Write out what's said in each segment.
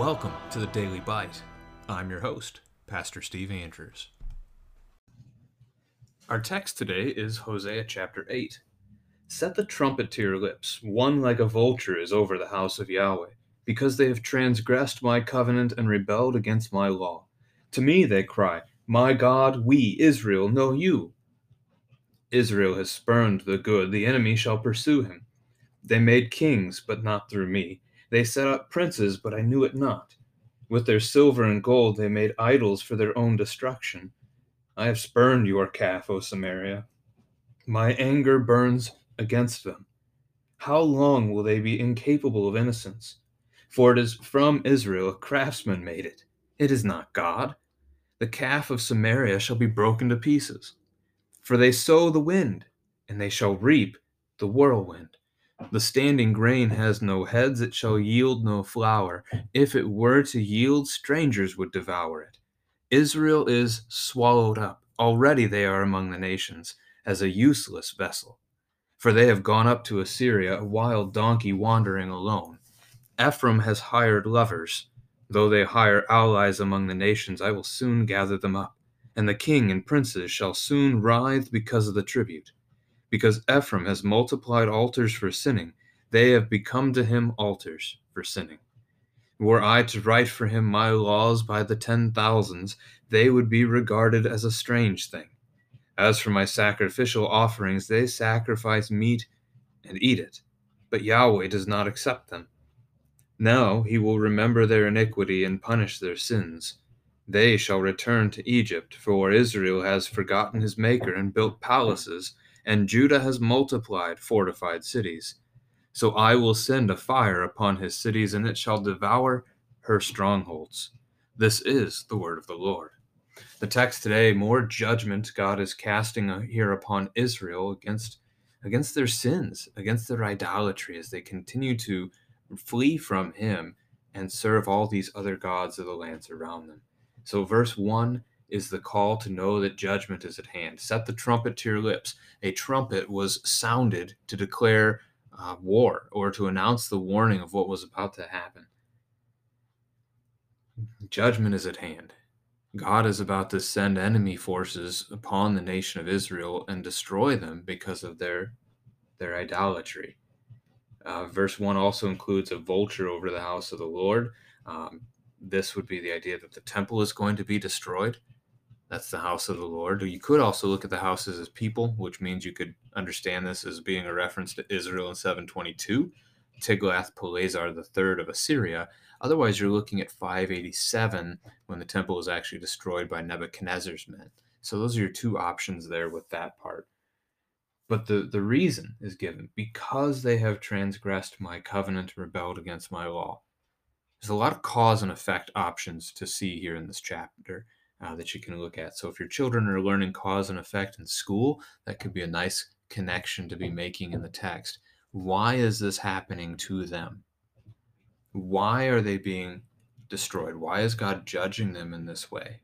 Welcome to the Daily Bite. I'm your host, Pastor Steve Andrews. Our text today is Hosea chapter 8. Set the trumpet to your lips, one like a vulture is over the house of Yahweh, because they have transgressed my covenant and rebelled against my law. To me they cry, My God, we, Israel, know you. Israel has spurned the good, the enemy shall pursue him. They made kings, but not through me. They set up princes, but I knew it not. With their silver and gold they made idols for their own destruction. I have spurned your calf, O Samaria. My anger burns against them. How long will they be incapable of innocence? For it is from Israel a craftsman made it. It is not God. The calf of Samaria shall be broken to pieces. For they sow the wind, and they shall reap the whirlwind. The standing grain has no heads, it shall yield no flour. If it were to yield, strangers would devour it. Israel is swallowed up. Already they are among the nations, as a useless vessel. For they have gone up to Assyria, a wild donkey wandering alone. Ephraim has hired lovers. Though they hire allies among the nations, I will soon gather them up, and the king and princes shall soon writhe because of the tribute. Because Ephraim has multiplied altars for sinning, they have become to him altars for sinning. Were I to write for him my laws by the ten thousands, they would be regarded as a strange thing. As for my sacrificial offerings, they sacrifice meat and eat it, but Yahweh does not accept them. Now he will remember their iniquity and punish their sins. They shall return to Egypt, for Israel has forgotten his Maker and built palaces, and Judah has multiplied fortified cities. So I will send a fire upon his cities, and it shall devour her strongholds. This is the word of the Lord. The text today, more judgment God is casting here upon Israel against against their sins, against their idolatry, as they continue to flee from Him and serve all these other gods of the lands around them. So, verse one is the call to know that judgment is at hand. Set the trumpet to your lips. A trumpet was sounded to declare uh, war or to announce the warning of what was about to happen. Judgment is at hand. God is about to send enemy forces upon the nation of Israel and destroy them because of their their idolatry. Uh, verse 1 also includes a vulture over the house of the Lord. Um, this would be the idea that the temple is going to be destroyed. That's the house of the Lord. You could also look at the houses as people, which means you could understand this as being a reference to Israel in 722, Tiglath-Pileser III of Assyria. Otherwise, you're looking at 587 when the temple was actually destroyed by Nebuchadnezzar's men. So those are your two options there with that part. But the, the reason is given because they have transgressed my covenant, rebelled against my law. There's a lot of cause and effect options to see here in this chapter uh, that you can look at. So if your children are learning cause and effect in school, that could be a nice connection to be making in the text. Why is this happening to them? Why are they being destroyed? Why is God judging them in this way?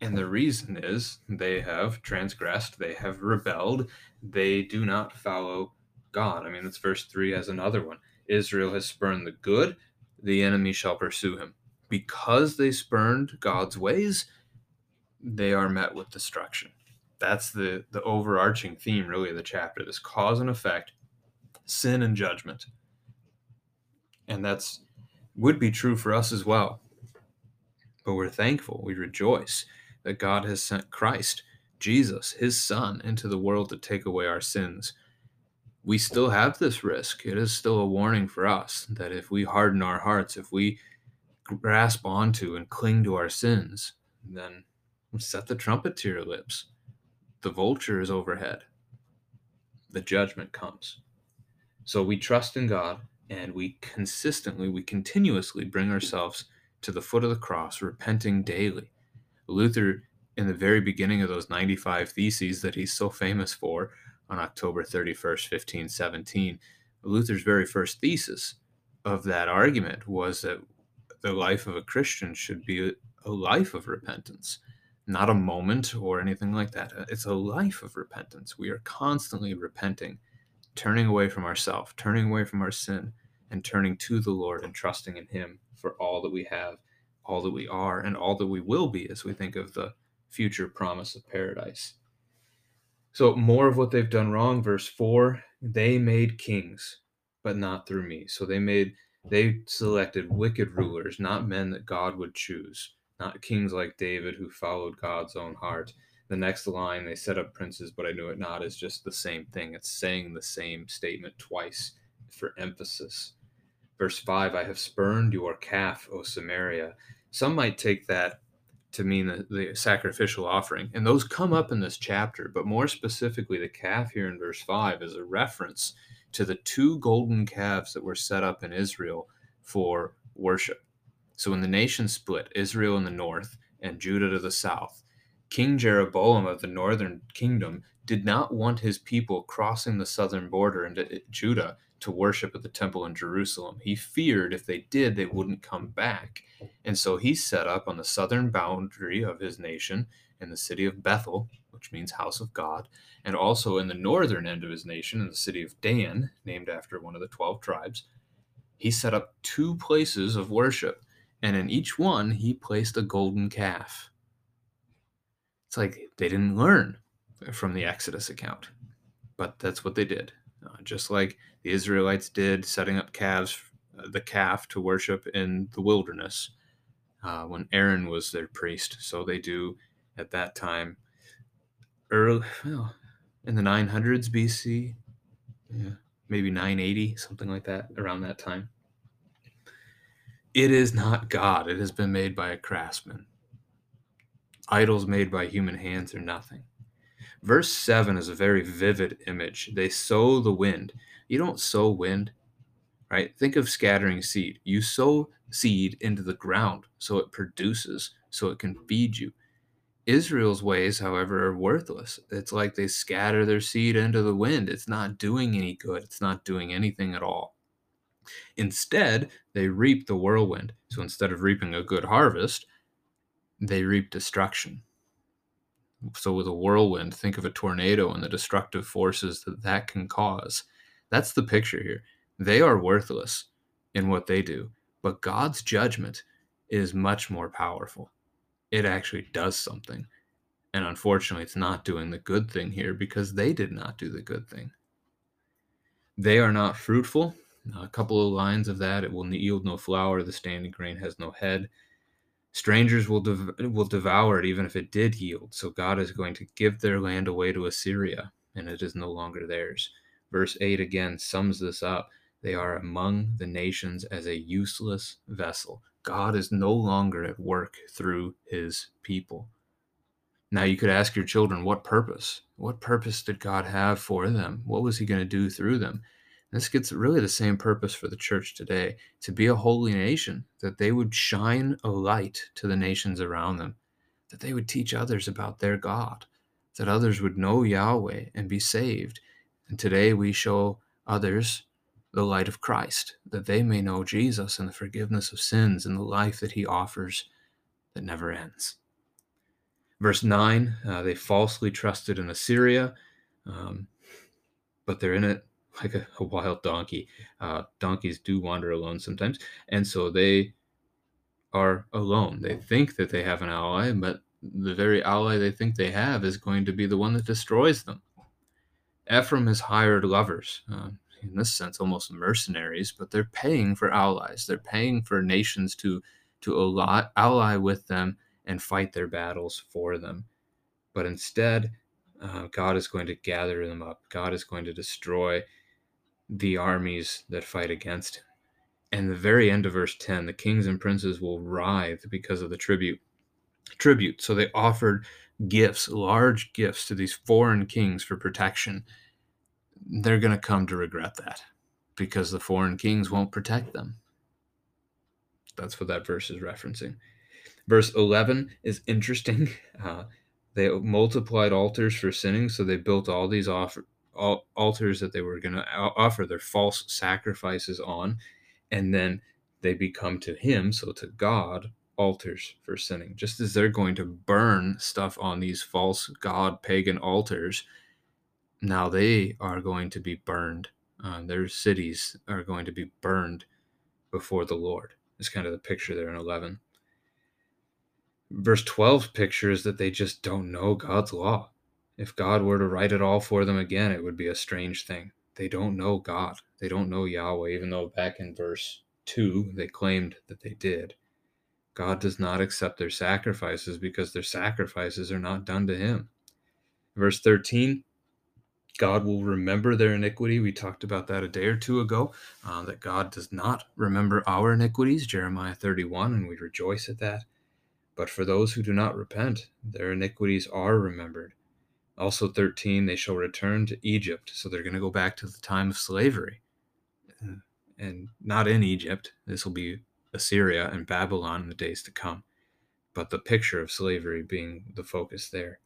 And the reason is they have transgressed, they have rebelled, they do not follow God. I mean, that's verse 3 as another one. Israel has spurned the good, the enemy shall pursue him because they spurned God's ways, they are met with destruction. That's the, the overarching theme, really, of the chapter this cause and effect, sin and judgment. And that's would be true for us as well. But we're thankful, we rejoice that God has sent Christ, Jesus, his Son, into the world to take away our sins. We still have this risk. It is still a warning for us that if we harden our hearts, if we grasp onto and cling to our sins, then set the trumpet to your lips. The vulture is overhead. The judgment comes. So we trust in God and we consistently, we continuously bring ourselves to the foot of the cross, repenting daily. Luther, in the very beginning of those 95 Theses that he's so famous for on October 31st, 1517, Luther's very first thesis of that argument was that the life of a Christian should be a, life of repentance, not a moment or anything like that. Uh, it's a life of repentance. We are constantly repenting, turning away from ourselves, turning away from our sin, and turning to the Lord and trusting in Him for all that we have, all that we are, and all that we will be as we think of the future promise of paradise. So, more of what they've done wrong. Verse 4 they made kings, but not through me. So, they made, they selected wicked rulers, not men that God would choose, not kings like David who followed God's own heart. The next line, they set up princes, but I knew it not, is just the same thing. It's saying the same statement twice for emphasis. Verse 5 I have spurned your calf, O Samaria. Some might take that to mean the, the, sacrificial offering. And those come up in this chapter, but more specifically, the calf here in verse 5 is a reference to the two golden calves that were set up in Israel for worship. So when the nation split, Israel in the north and Judah to the south, King Jeroboam of the northern kingdom did not want his people crossing the southern border into Judah to worship at the temple in Jerusalem. He feared if they did, they wouldn't come back. And so he set up on the southern boundary of his nation in the city of Bethel, which means house of God, and also in the northern end of his nation in the city of Dan, named after one of the 12 tribes. He set up two places of worship, and in each one he placed a golden calf. It's like they didn't learn from the Exodus account, but that's what they did. Uh, just like the Israelites did, setting up calves, uh, the calf to worship in the wilderness uh, when Aaron was their priest. So they do at that time, early well, in the 900s BC, yeah, maybe 980, something like that, around that time. It is not God. It has been made by a craftsman. Idols made by human hands are nothing. Verse 7 is a very vivid image. They sow the wind. You don't sow wind, right? Think of scattering seed. You sow seed into the ground so it produces, so it can feed you. Israel's ways, however, are worthless. It's like they scatter their seed into the wind. It's not doing any good, it's not doing anything at all. Instead, they reap the whirlwind. So instead of reaping a good harvest, they reap destruction. So, with a whirlwind, think of a tornado and the destructive forces that that can cause. That's the picture here. They are worthless in what they do, but God's judgment is much more powerful. It actually does something. And unfortunately, it's not doing the good thing here because they did not do the good thing. They are not fruitful. A couple of lines of that it will yield no flour, the standing grain has no head. Strangers will dev- will devour it even if it did yield. So God is going to give their land away to Assyria, and it is no longer theirs. Verse 8 again sums this up. They are among the nations as a useless vessel. God is no longer at work through his people. Now you could ask your children, what purpose? What purpose did God have for them? What was he going to do through them? This gets really the same purpose for the church today to be a holy nation, that they would shine a light to the nations around them, that they would teach others about their God, that others would know Yahweh and be saved. And today we show others the light of Christ, that they may know Jesus and the forgiveness of sins and the life that he offers that never ends. Verse 9, uh, they falsely trusted in Assyria, um, but they're in it like a, a wild donkey. Uh, donkeys do wander alone sometimes, and so they are alone. They think that they have an ally, but the very ally they think they have is going to be the one that destroys them. Ephraim has hired lovers, uh, in this sense, almost mercenaries, but they're paying for allies. They're paying for nations to to ally, ally with them and fight their battles for them. But instead, uh, God is going to gather them up. God is going to destroy the armies that fight against him. And the very end of verse 10, the kings and princes will writhe because of the tribute. Tribute. So they offered gifts, large gifts to these foreign kings for protection. They're going to come to regret that because the foreign kings won't protect them. That's what that verse is referencing. Verse 11 is interesting. Uh, they multiplied altars for sinning, so they built all these offer, altars that they were going to offer their false sacrifices on, and then they become to Him, so to God, altars for sinning. Just as they're going to burn stuff on these false God pagan altars, now they are going to be burned Uh, their cities are going to be burned before the Lord. Is kind of the picture there in 11. Verse 12 pictures that they just don't know God's law. If God were to write it all for them again, it would be a strange thing. They don't know God. They don't know Yahweh, even though back in verse 2 they claimed that they did. God does not accept their sacrifices because their sacrifices are not done to Him. Verse 13 God will remember their iniquity. We talked about that a day or two ago, uh, that God does not remember our iniquities, Jeremiah 31, and we rejoice at that. But for those who do not repent, their iniquities are remembered. Also, 13, they shall return to Egypt. So they're going to go back to the time of slavery. And not in Egypt. This will be Assyria and Babylon in the days to come. But the picture of slavery being the focus there.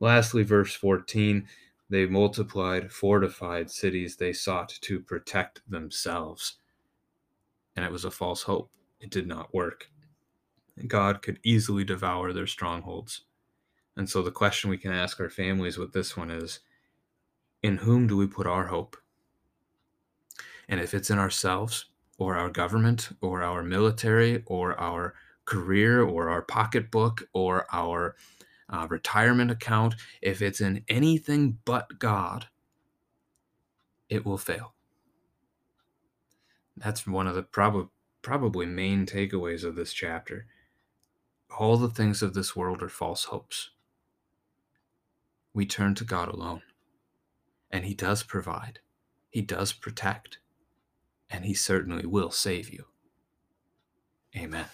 Lastly, verse 14 they multiplied fortified cities they sought to protect themselves. And it was a false hope. It did not work. God could easily devour their strongholds. And so the question we can ask our families with this one is in whom do we put our hope? And if it's in ourselves or our government or our military or our career or our pocketbook or our uh, retirement account, if it's in anything but God, it will fail. That's one of the prob- probably main takeaways of this chapter. All the things of this world are false hopes. We turn to God alone, and He does provide, He does protect, and He certainly will save you. Amen.